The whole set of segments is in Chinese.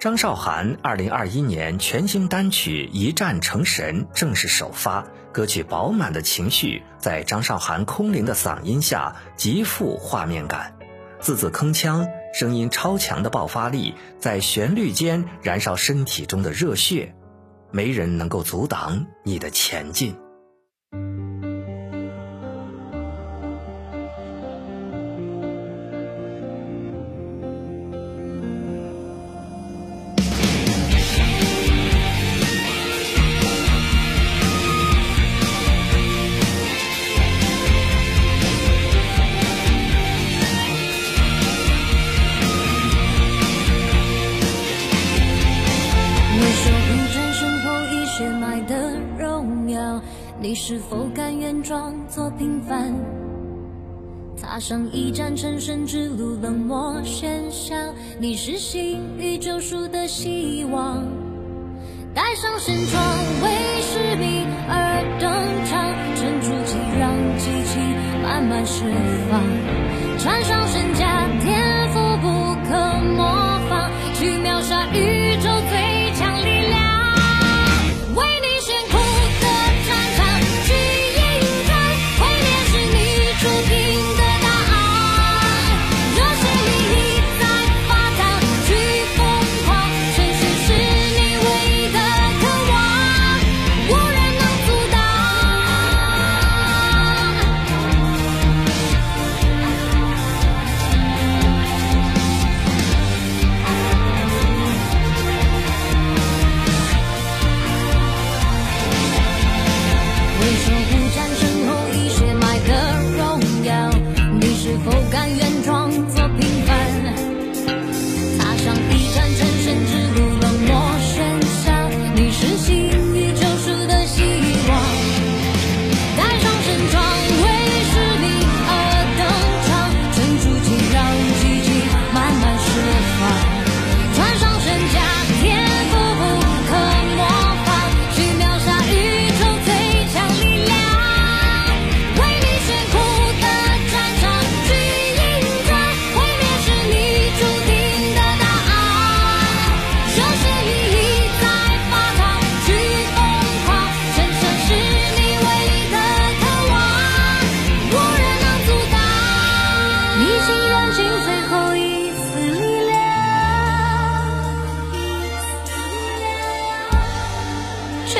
张韶涵二零二一年全新单曲《一战成神》正式首发，歌曲饱满的情绪在张韶涵空灵的嗓音下极富画面感，字字铿锵，声音超强的爆发力在旋律间燃烧身体中的热血，没人能够阻挡你的前进。你是否甘愿装作平凡，踏上一战成神之路，冷漠喧嚣？你是新与救赎的希望，带上神装为使命而登场，沉住气让激情慢慢释放，穿上神甲天。tan.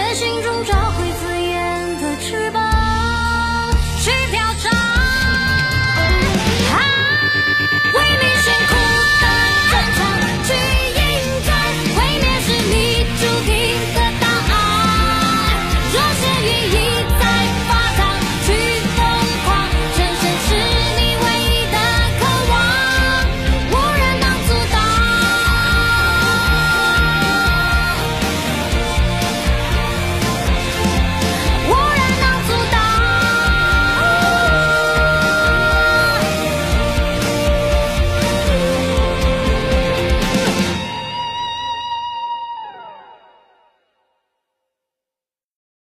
在心中找回